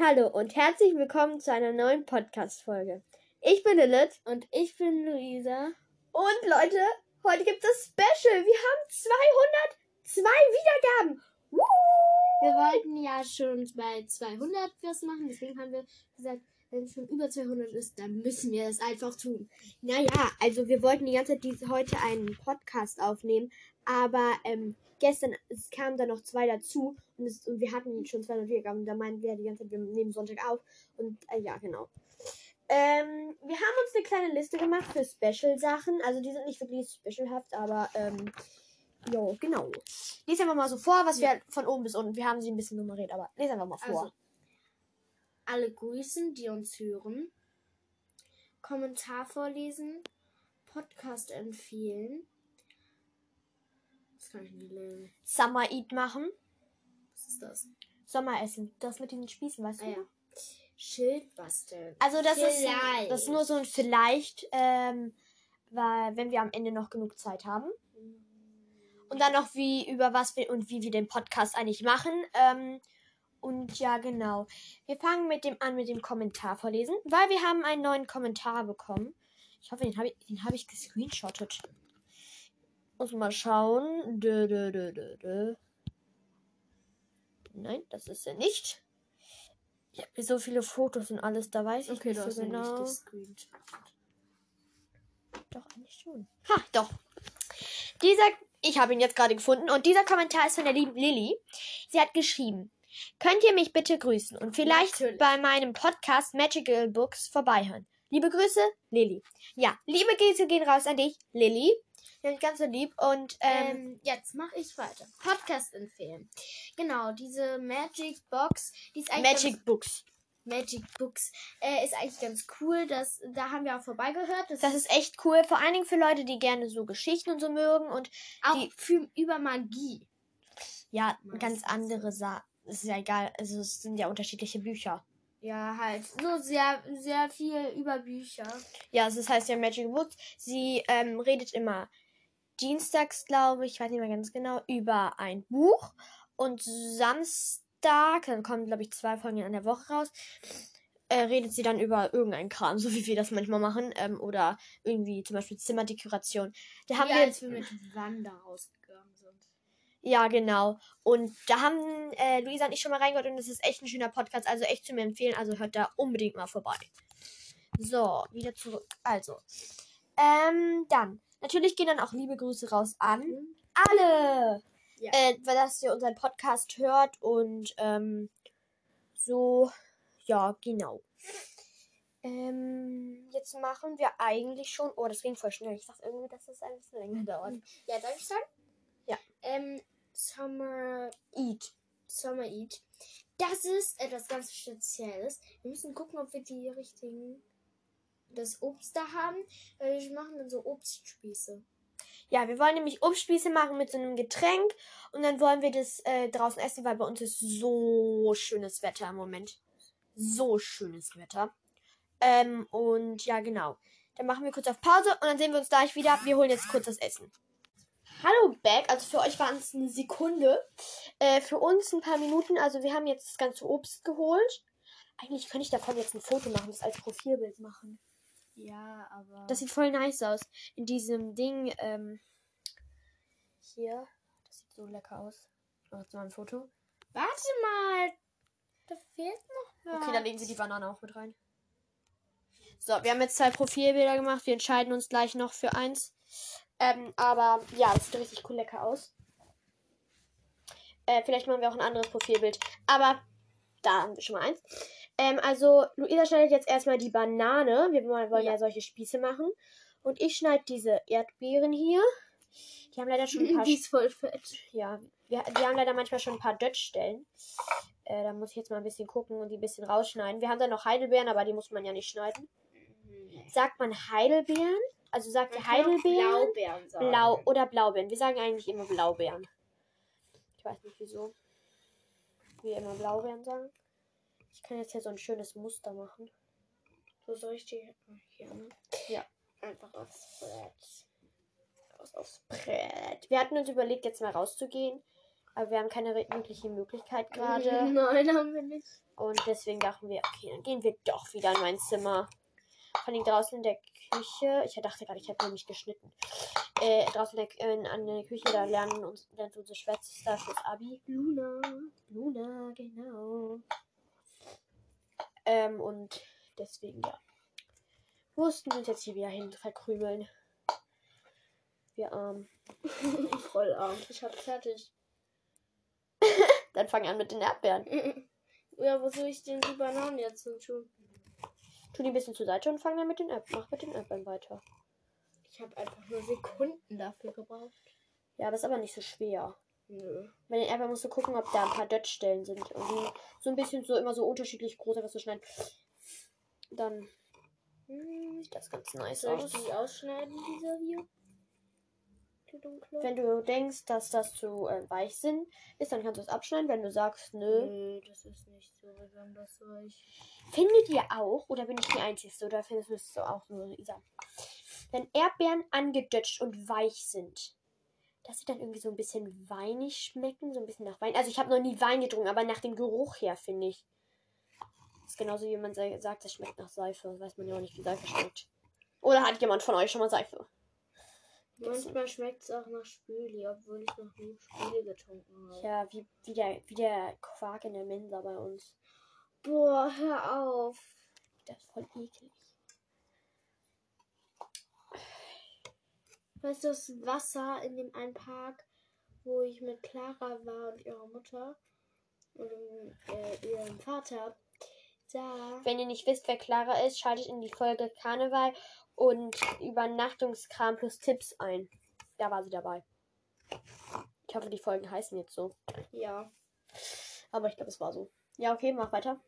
Hallo und herzlich willkommen zu einer neuen Podcast-Folge. Ich bin Lilith Und ich bin Luisa. und Leute, heute gibt es Special. Wir haben 202 Wiedergaben. Woo! Wir wollten ja schon bei 200 was machen, deswegen haben wir gesagt, wenn es schon über 200 ist, dann müssen wir das einfach tun. Naja, also wir wollten die ganze Zeit diese, heute einen Podcast aufnehmen, aber ähm, gestern es kamen dann noch zwei dazu und, es, und wir hatten schon 200 Wiedergaben. Da meinten wir die ganze Zeit, wir nehmen Sonntag auf und äh, ja, genau. Ähm, wir haben uns eine kleine Liste gemacht für Special-Sachen. Also die sind nicht wirklich specialhaft, aber ähm, jo, genau. Lies einfach mal so vor, was Ja. wir von oben bis unten. Wir haben sie ein bisschen nummeriert, aber lies einfach mal vor. Also, alle grüßen, die uns hören. Kommentar vorlesen. Podcast empfehlen. Das kann ich nicht lesen. Summer Eat machen. Was ist das? Sommeressen. Das mit den Spießen, weißt du? Ah ja. Schild basteln. Also das ist, Vielleicht. das ist nur so ein vielleicht, ähm, weil wenn wir am Ende noch genug Zeit haben. Und dann noch wie über was wir und wie wir den Podcast eigentlich machen. Ähm, und ja, genau. Wir fangen mit dem an mit dem Kommentar vorlesen, weil wir haben einen neuen Kommentar bekommen. Ich hoffe, den habe ich, den habe ich gescreenshottet. Muss mal schauen. Dö, dö, dö, dö, dö. Nein, das ist er nicht. Ich habe hier so viele Fotos und alles, da weiß ich Okay, nicht so genau. nicht. Doch, eigentlich schon. Ha, doch. Dieser, ich habe ihn jetzt gerade gefunden und dieser Kommentar ist von der lieben Lilly. Sie hat geschrieben, könnt ihr mich bitte grüßen und vielleicht Natürlich. bei meinem Podcast Magical Books vorbeihören. Liebe Grüße, Lilly. Ja, liebe Grüße gehen raus an dich, Lilly. Wir sind ganz so lieb und ähm, Ähm, jetzt mache ich weiter. Podcast empfehlen. Genau, diese Magic Box, die ist eigentlich Magic Books. Magic Books äh, ist eigentlich ganz cool. Das, da haben wir auch vorbeigehört. Das, Das ist echt cool, vor allen Dingen für Leute, die gerne so Geschichten und so mögen und auch die- für, über Magie. ja, Meistens. ganz andere Sachen. Ist ja egal, also es sind ja unterschiedliche Bücher. Ja, halt so sehr, sehr viel über Bücher. Ja, also das heißt ja Magic Woods. Sie ähm, redet immer dienstags, glaube ich, ich weiß nicht mehr ganz genau, über ein Buch. Und Samstag, dann kommen, glaube ich, zwei Folgen in der Woche raus, äh, redet sie dann über irgendeinen Kram, so wie wir das manchmal machen. Ähm, oder irgendwie zum Beispiel Zimmerdekoration. Da haben Wie wir als wir mit Wanda sind. Ja, genau. Und da haben äh, Luisa und ich schon mal reingehört und das ist echt ein schöner Podcast, also echt zu mir empfehlen. Also hört da unbedingt mal vorbei. So, wieder zurück. Also, ähm, dann. Natürlich gehen dann auch liebe Grüße raus an alle, Ja. äh, weil dass ihr unseren Podcast hört und ähm, so, ja, genau. Ähm, jetzt machen wir eigentlich schon. Oh, das ging voll schnell. Ich dachte irgendwie, dass das ein bisschen länger dauert. Ja, darf ich sagen? Ähm, Summer Eat. Summer Eat. Das ist etwas ganz Spezielles. Wir müssen gucken, ob wir die richtigen das Obst da haben. Weil wir machen dann so Obstspieße. Ja, wir wollen nämlich Obstspieße machen mit so einem Getränk und dann wollen wir das äh, draußen essen, weil bei uns ist so schönes Wetter im Moment. So schönes Wetter. Ähm, und ja, genau. Dann machen wir kurz auf Pause und dann sehen wir uns gleich wieder. Wir holen jetzt kurz das Essen. Hallo Back, also für euch waren es eine Sekunde. Äh, für uns ein paar Minuten. Also wir haben jetzt das ganze Obst geholt. Eigentlich könnte ich davon jetzt ein Foto machen, das als Profilbild machen. Ja, aber. Das sieht voll nice aus. In diesem Ding, ähm, hier. Das sieht so lecker aus. Ich mache jetzt mal ein Foto. Warte mal. Da fehlt noch was. Okay, dann legen Sie die Banane auch mit rein. So, wir haben jetzt zwei Profilbilder gemacht. Wir entscheiden uns gleich noch für eins. Ähm, aber ja, das sieht richtig cool lecker aus. Äh, vielleicht machen wir auch ein anderes Profilbild. Aber da haben wir schon mal eins. Ähm, also, Luisa schneidet jetzt erstmal die Banane. Wir wollen wollen ja. Ja. solche Spieße machen. Und ich schneide diese Erdbeeren hier. Die haben leider schon ein paar Die ist voll fett. ja, wir, die haben leider manchmal schon ein paar Dötz-Stellen. Äh, da muss ich jetzt mal ein bisschen gucken und die ein bisschen rausschneiden. Wir haben dann noch Heidelbeeren, aber die muss man ja nicht schneiden. Sagt man Heidelbeeren? Also sagt ihr Heidelbeeren? Blaubeeren sagen. Blau oder Blaubeeren. Wir sagen eigentlich immer Blaubeeren. Ich weiß nicht wieso. Wir immer Blaubeeren sagen. Ich kann jetzt hier so ein schönes Muster machen. So soll ich die hier, ne? Ja. Einfach aufs Brett. Aufs Brett. Wir hatten uns überlegt, jetzt mal rauszugehen. Aber wir haben keine wirkliche Möglichkeit gerade. Nein, haben wir nicht. Und deswegen dachten wir, okay, dann gehen wir doch wieder in mein Zimmer. Vor allem draußen in der Küche. Ich dachte gerade, ich hätte nämlich geschnitten. Äh, draußen in der, in, an der Küche, da lernen uns, lernt unsere Schwester fürs Abi. Luna. Luna, genau. Ähm, und deswegen, ja. Mussten wir uns jetzt hier wieder hin verkrümeln. Wir arm. Voll arm. Ich hab fertig. Dann fang an mit den Erdbeeren. Ja, wo soll ich denn die Bananen jetzt hin tun? Tu die ein bisschen zur Seite und fang dann mit den Erdbeeren. Mach mit den Erdbeeren weiter. Ich habe einfach nur Sekunden dafür gebraucht. Ja, das ist aber nicht so schwer. Nö. Bei den Erdbeeren musst du gucken, ob da ein paar Dötzstellen sind. Und die so ein bisschen so immer so unterschiedlich groß einfach so schneiden. Dann Hm, sieht das ganz nice Soll ich aus. die ausschneiden, diese hier? Wenn du denkst, dass das zu äh, weich sind, ist, dann kannst du es abschneiden. Wenn du sagst, nö. Nö, das ist nicht so besonders weich. Findet ihr auch, oder bin ich die Einzige, oder findest du auch nur Isa? Wenn Erdbeeren angedutscht und weich sind, dass sie dann irgendwie so ein bisschen weinig schmecken, so ein bisschen nach Wein. Also ich habe noch nie Wein getrunken, aber nach dem Geruch her finde ich. Das ist genauso wie man sa- sagt, es schmeckt nach Seife. Weiß man ja auch nicht, wie Seife schmeckt. Oder hat jemand von euch schon mal Seife? Manchmal schmeckt es auch nach Spüli, obwohl ich noch nie Spüli getrunken habe. Ja, wie, wie, der, wie der Quark in der Mensa bei uns. Boah, hör auf. Das ist voll eklig. Weißt du, das Wasser in dem einen Park, wo ich mit Clara war und ihrer Mutter und äh, ihrem Vater, da. Wenn ihr nicht wisst, wer Clara ist, schaltet in die Folge Karneval und Übernachtungskram plus Tipps ein. Da war sie dabei. Ich hoffe, die Folgen heißen jetzt so. Ja. Aber ich glaube, es war so. Ja, okay, mach weiter.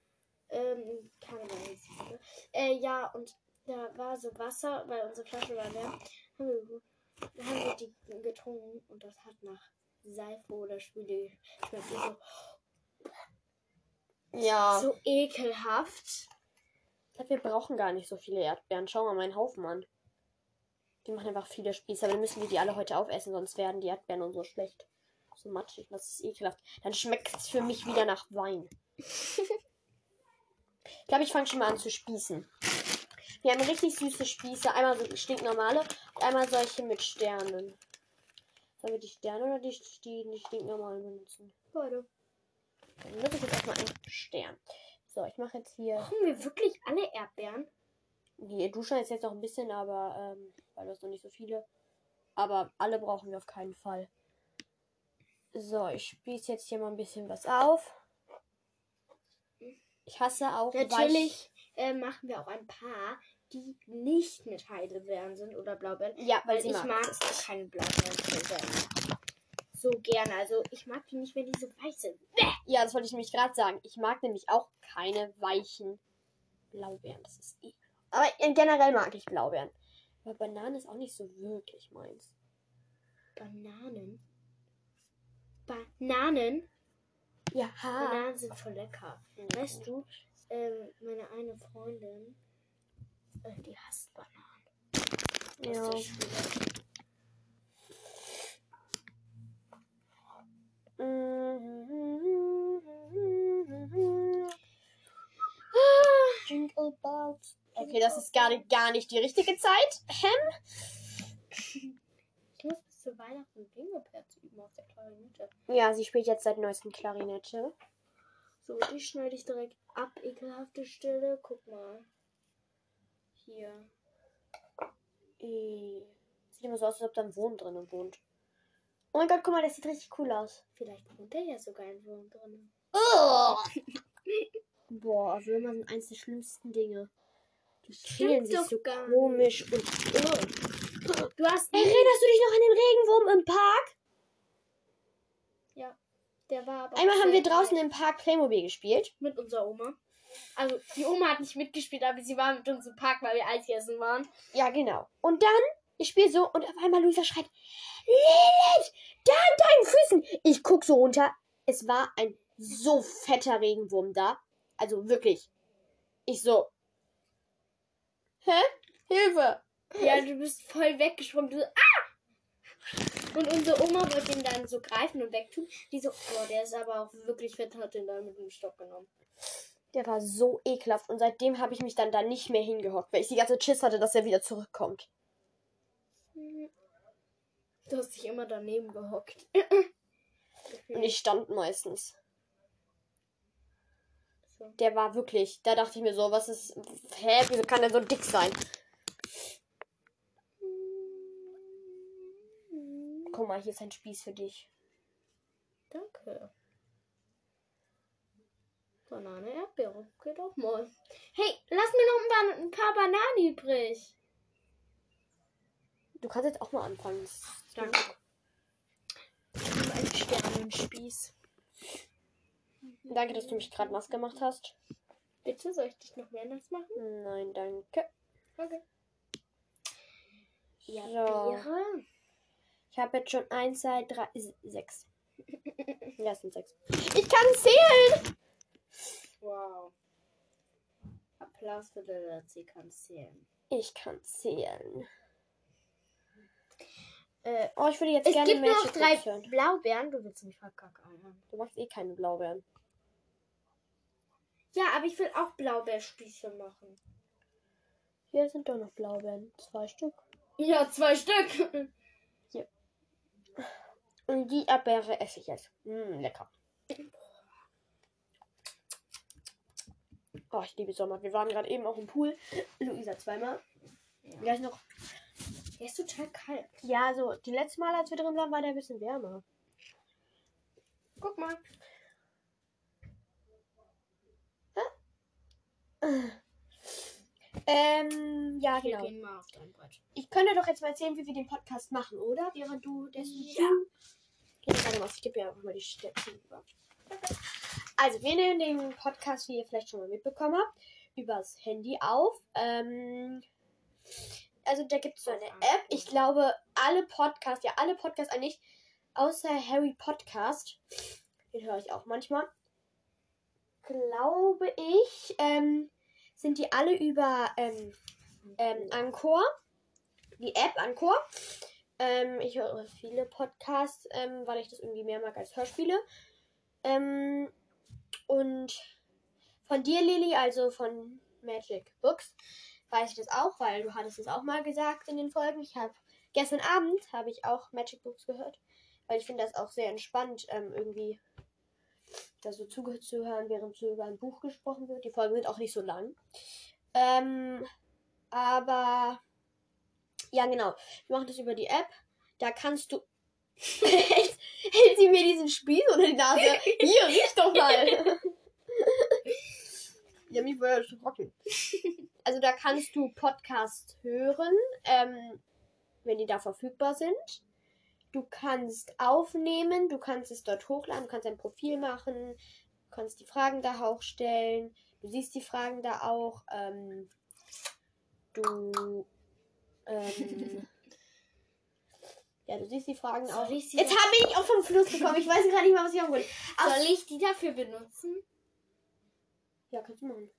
Ähm, Karneval Folge. Äh, ja, und da war so Wasser, weil unsere Flasche war leer. Haben wir, haben wir die getrunken und das hat nach Seife oder Spüli geschmeckt. So, Ja. so ekelhaft. Ich glaube, wir brauchen gar nicht so viele Erdbeeren. Schau mal meinen Haufen an. Die machen einfach viele Spieße, aber dann müssen wir die alle heute aufessen, sonst werden die Erdbeeren und so schlecht. So matschig, das ist ekelhaft. Dann schmeckt es für mich wieder nach Wein. ich glaube, ich fange schon mal an zu spießen. Wir haben richtig süße Spieße. Einmal so stinknormale und einmal solche mit Sternen. Sollen wir die Sterne oder die, die, die stinknormalen benutzen? Beide. Dann nutze ich jetzt erstmal einen Stern. So, ich mache jetzt hier. Brauchen wir wirklich alle Erdbeeren? Nee, du schneidest jetzt noch ein bisschen, aber ähm, weil du hast noch nicht so viele. Aber alle brauchen wir auf keinen Fall. So, ich spieße jetzt hier mal ein bisschen was auf. Ich hasse auch Natürlich äh, machen wir auch ein paar, die nicht mit Heidelbeeren sind oder Blaubeeren. Ja, weil Weil sie ich mag. mag keine Blaubeeren so gerne. Also ich mag die nicht, wenn die so weich sind. Ja, das wollte ich nämlich gerade sagen. Ich mag nämlich auch keine weichen Blaubeeren. Das ist eh. Aber in- generell mag ich Blaubeeren. Aber Banane ist auch nicht so wirklich meins. Bananen. Bananen? Ja. Bananen sind voll lecker. Weißt du, ähm, meine eine Freundin, äh, die hasst Bananen. Aus Ja. der Schule. Jingle bells. Okay, das ist gar, gar nicht die richtige Zeit. Hem? Ich muss bis zu Weihnachten Fingerpads üben auf der Klarinette. Ja, sie spielt jetzt seit neuestem Klarinette. So, die schneide ich direkt ab. Ekelhafte Stelle. Guck mal. Hier. Äh, Sieht immer so aus, als ob da ein Wurm drin wohnt. Oh mein Gott, guck mal, das sieht richtig cool aus. Vielleicht wohnt da ja sogar ein Wurm drin. Boah, Würmer sind eins der schlimmsten Dinge. Die quälen sich so gar komisch und. Du hast Erinnerst du dich noch an den Regenwurm im Park? Der war aber Einmal haben wir draußen im Park Playmobil gespielt. mit unserer Oma. Also die Oma hat nicht mitgespielt, aber sie war mit uns im Park, weil wir Eis essen waren. Ja, genau. Und dann, ich spiele so und auf einmal Luisa schreit: Lilith, da an deinen Füßen! Ich guck so runter. Es war ein so fetter Regenwurm da. Also wirklich. Ich so. Hä? Hilfe! Ja, du bist voll weggesprungen. Du, so, ah! Und unsere Oma wollte ihn dann so greifen und wegtun. Die so, boah, der ist aber auch wirklich fett, hat den dann mit dem Stock genommen. Der war so ekelhaft und seitdem habe ich mich dann da nicht mehr hingehockt, weil ich die ganze Schiss hatte, dass er wieder zurückkommt. Du hast dich immer daneben gehockt. Und ich stand meistens. So. Der war wirklich, da dachte ich mir so, was ist, hä, wieso kann der so dick sein? Guck mal, hier ist ein Spieß für dich. Danke. Banane, Erdbeere. Geht auch mal. Hey, lass mir noch ein paar Bananen übrig. Du kannst jetzt auch mal anfangen. Danke. Ein Sternenspieß. Danke, dass du mich gerade nass gemacht hast. Bitte, soll ich dich noch mehr nass machen? Nein, danke. Okay. So. Erdbeere. Ich habe jetzt schon 1, 2, 3, 6. Ja, es sind 6. Ich kann zählen! Wow. Applaus für Lilla, sie kann zählen. Ich kann zählen. Äh, Oh, ich würde jetzt es gerne gibt nur noch Magic drei hören. Blaubeeren. Du willst mich verkacken. Du magst eh keine Blaubeeren. Ja, aber ich will auch Blaubeerspieße machen. Hier sind doch noch Blaubeeren. Zwei Stück. Ja, zwei Stück. Und die Erdbeere esse ich jetzt. Mm, lecker. Oh, ich liebe Sommer. Wir waren gerade eben auch im Pool. Luisa zweimal. Ja. Gleich noch. Der ist total kalt. Ja, so, die letzte Mal, als wir drin waren, war der ein bisschen wärmer. Guck mal. Ähm, ja, Wir genau. gehen mal auf dein Brett. Ich könnte doch jetzt mal erzählen, wie wir den Podcast machen, oder? Während du dessen. Ja. Okay, warte mal, ich gebe ja einfach mal die Stäbchen über. Also, wir nehmen den Podcast, wie ihr vielleicht schon mal mitbekommen habt, übers Handy auf. Ähm, also, da gibt es so eine App. Ich glaube, alle Podcasts, ja, alle Podcasts eigentlich, außer Harry Podcast, den höre ich auch manchmal, glaube ich, ähm, sind die alle über ähm, ähm, Anchor, die App Anchor. Ähm, ich höre viele Podcasts, ähm, weil ich das irgendwie mehr mag als Hörspiele. Ähm, und von dir, Lili, also von Magic Books, weiß ich das auch, weil du hattest es auch mal gesagt in den Folgen. Ich habe gestern Abend habe ich auch Magic Books gehört, weil ich finde das auch sehr entspannt, ähm, irgendwie da so zuzuhören, während so über ein Buch gesprochen wird. Die Folgen sind auch nicht so lang. Ähm, aber ja, genau. Wir machen das über die App. Da kannst du. hält, hält sie mir diesen Spieß unter die Nase? Hier, riech doch mal. ja, mich war ja erschrocken. Also da kannst du Podcasts hören, ähm, wenn die da verfügbar sind. Du kannst aufnehmen, du kannst es dort hochladen, du kannst ein Profil machen, du kannst die Fragen da auch stellen. Du siehst die Fragen da auch. Ähm, du. Ähm, ja, du siehst die Fragen Soll auch. Jetzt habe ich auch vom Fluss bekommen. Ich weiß gerade nicht mal, was ich auch will. Soll ich die dafür benutzen? Ja, kannst du machen.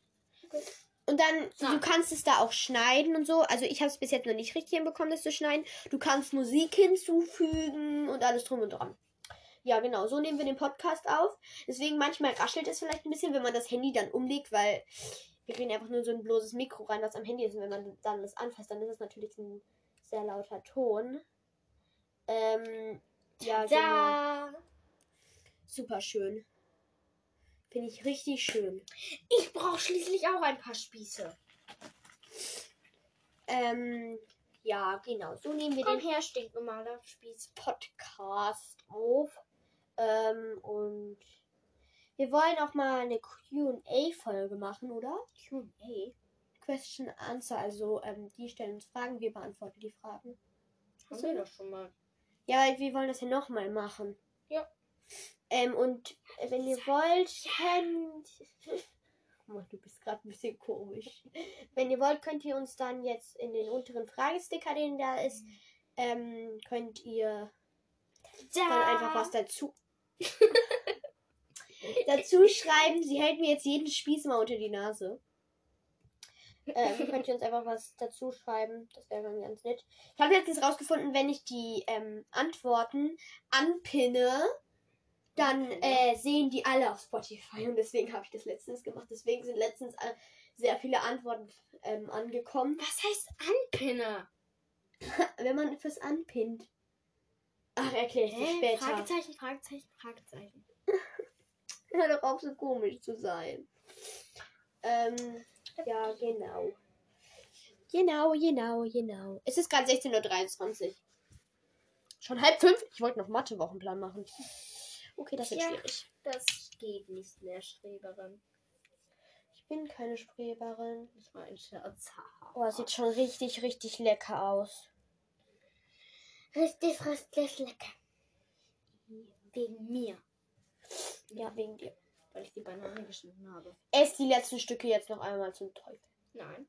Und dann, Ja. du kannst es da auch schneiden und so. Also ich habe es bis jetzt noch nicht richtig hinbekommen, das zu schneiden. Du kannst Musik hinzufügen und alles drum und dran. Ja, genau, so nehmen wir den Podcast auf. Deswegen manchmal raschelt es vielleicht ein bisschen, wenn man das Handy dann umlegt, weil wir kriegen einfach nur so ein bloßes Mikro rein, was am Handy ist. Und wenn man dann das anfasst, dann ist es natürlich ein sehr lauter Ton. Ähm, ja, genau. Da. Super schön. Finde ich richtig schön. Ich brauche schließlich auch ein paar Spieße. Ähm, ja, genau. So nehmen wir Komm den her, stinknormaler Spieß. Podcast auf. Ähm, und wir wollen auch mal eine QA-Folge machen, oder? Q&A. Question Answer. Also, ähm, die stellen uns Fragen, wir beantworten die Fragen. Haben wir doch schon mal. Ja, weil wir wollen das ja nochmal machen. Ja. Ähm, und wenn ihr wollt, könnt. Oh, du bist gerade ein bisschen komisch. Wenn ihr wollt, könnt ihr uns dann jetzt in den unteren Fragesticker, den da ist, ähm, könnt ihr Da. dann einfach was dazu. dazu schreiben. Sie hält mir jetzt jeden Spieß mal unter die Nase. Ähm, könnt ihr uns einfach was dazu schreiben. Das wäre dann ganz nett. Ich habe jetzt rausgefunden, wenn ich die ähm, Antworten anpinne, dann äh, sehen die alle auf Spotify. Und deswegen habe ich das letztens gemacht. Deswegen sind letztens äh, sehr viele Antworten ähm, angekommen. Was heißt Anpinne? Wenn man etwas anpinnt. Ach, erkläre ich dir später. Fragezeichen, Fragezeichen, Fragezeichen. Hör doch auf, so komisch zu sein. Ähm, ja, genau. Genau, genau, genau. Es ist gerade 16.23 Uhr. Schon halb fünf? Ich wollte noch Mathe-Wochenplan machen. Okay, das wird Ja. schwierig. Das geht nicht mehr, Streberin. Ich bin keine Streberin. Das war ein Scherz. Oh, sieht schon richtig, richtig lecker aus. Richtig, richtig lecker. Wegen mir. Ja, wegen dir. Weil ich die Banane geschnitten habe. Ess die letzten Stücke jetzt noch einmal zum Teufel. Nein.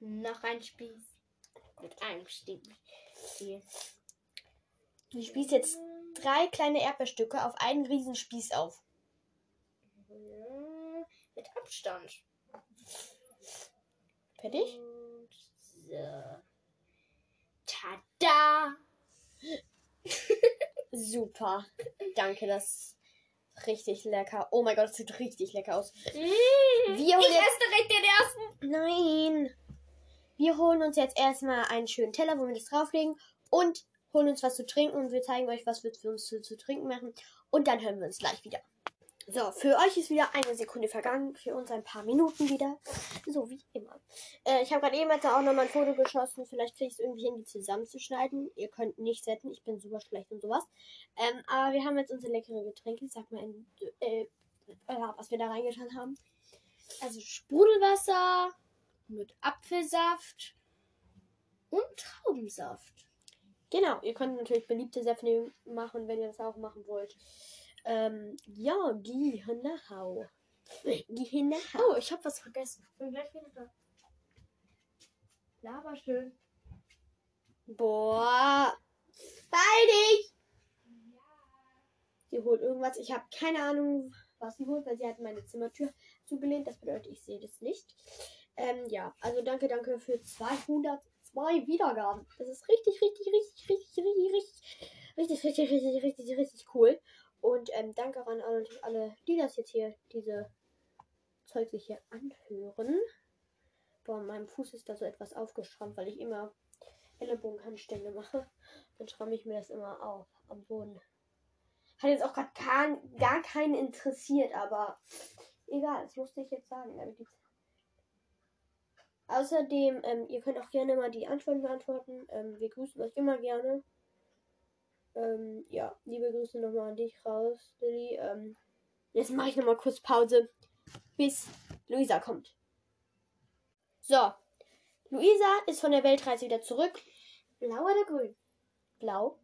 Und noch ein Spieß. Mit einem Stiel. Du spießt jetzt drei kleine Erdbeerstücke auf einen riesen Spieß auf. Ja, Mit Abstand. Fertig? Und so. Tada! Super. Danke, das ist richtig lecker. Oh mein Gott, das sieht richtig lecker aus. Wir Wir holen ich jetzt esse direkt den ersten. Nein. Wir holen uns jetzt erstmal einen schönen Teller, wo wir das drauflegen und holen uns was zu trinken und wir zeigen euch, was wir für uns zu, zu trinken machen. Und dann hören wir uns gleich wieder. So, für euch ist wieder eine Sekunde vergangen, für uns ein paar Minuten wieder. So wie immer. Äh, ich habe gerade eben auch nochmal ein Foto geschossen. Vielleicht kriege ich es irgendwie hin, die zusammenzuschneiden. Ihr könnt nicht setzen, ich bin super schlecht und sowas. Ähm, aber wir haben jetzt unsere leckeren Getränke. Sag mal, in, äh, äh, was wir da reingetan haben. Also Sprudelwasser mit Apfelsaft und Traubensaft. Genau, ihr könnt natürlich beliebte Säfte machen, wenn ihr das auch machen wollt. Ähm, ja, genau. Genau. Oh, ich habe was vergessen. Bin gleich wieder da. Laber schön. Boah. Bei dich! Sie holt irgendwas. Ich habe keine Ahnung, was sie holt, weil sie hat meine Zimmertür zugelehnt. Das bedeutet, ich sehe das nicht. Ähm, ja, also danke, danke für 202 Wiedergaben. Das ist richtig, richtig, richtig, richtig, richtig, richtig, richtig, richtig, richtig, richtig, richtig cool. Und ähm, danke an alle, alle, die das jetzt hier, diese Zeug sich hier anhören. Boah, meinem Fuß ist da so etwas aufgeschrammt, weil ich immer Ellenbogenhandstände mache. Dann schramme ich mir das immer auf am Boden. Hat jetzt auch gerade gar, gar keinen interessiert, aber egal, das musste ich jetzt sagen. Damit die Außerdem, ähm, ihr könnt auch gerne mal die Antworten beantworten. Ähm, wir grüßen euch immer gerne. Ähm, ja, liebe Grüße nochmal an dich raus, Lilly. Ähm, jetzt mache ich nochmal kurz Pause, bis Luisa kommt. So, Luisa ist von der Weltreise wieder zurück. Blau oder grün? Blau.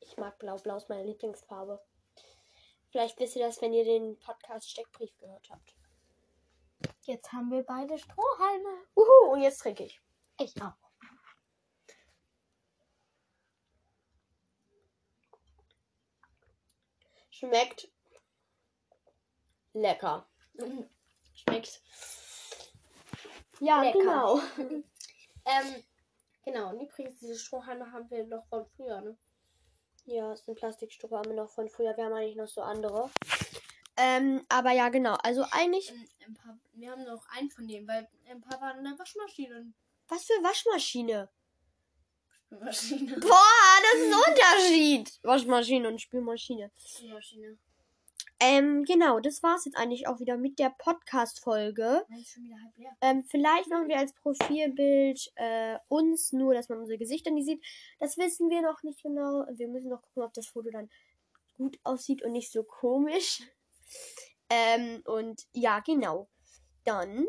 Ich mag Blau. Blau ist meine Lieblingsfarbe. Vielleicht wisst ihr das, wenn ihr den Podcast Steckbrief gehört habt. Jetzt haben wir beide Strohhalme. Uhu, und jetzt trinke ich. Ich auch. Schmeckt lecker. Schmeckt. Ja, Lecker. genau. Ähm, genau. Und übrigens, diese Strohhalme haben wir noch von früher, ne? Ja, es sind Plastikstrohhalme noch von früher. Wir haben eigentlich noch so andere. Ähm, aber ja, genau. Also eigentlich, paar, wir haben noch einen von denen, weil ein paar waren in der Waschmaschine. was für Waschmaschine? Spülmaschine. Boah, das ist ein Unterschied. Waschmaschine und Spülmaschine. Spülmaschine. Ähm, genau, das war's jetzt eigentlich auch wieder mit der Podcast-Folge. Nein, ist schon wieder halb leer. Ähm, vielleicht machen wir als Profilbild äh, uns, nur dass man unsere Gesichter nicht sieht. Das wissen wir noch nicht genau. Wir müssen noch gucken, ob das Foto dann gut aussieht und nicht so komisch. Ähm, und ja, genau. Dann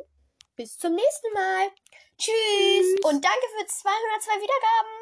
bis zum nächsten Mal. Tschüss. Und danke für 202 Wiedergaben.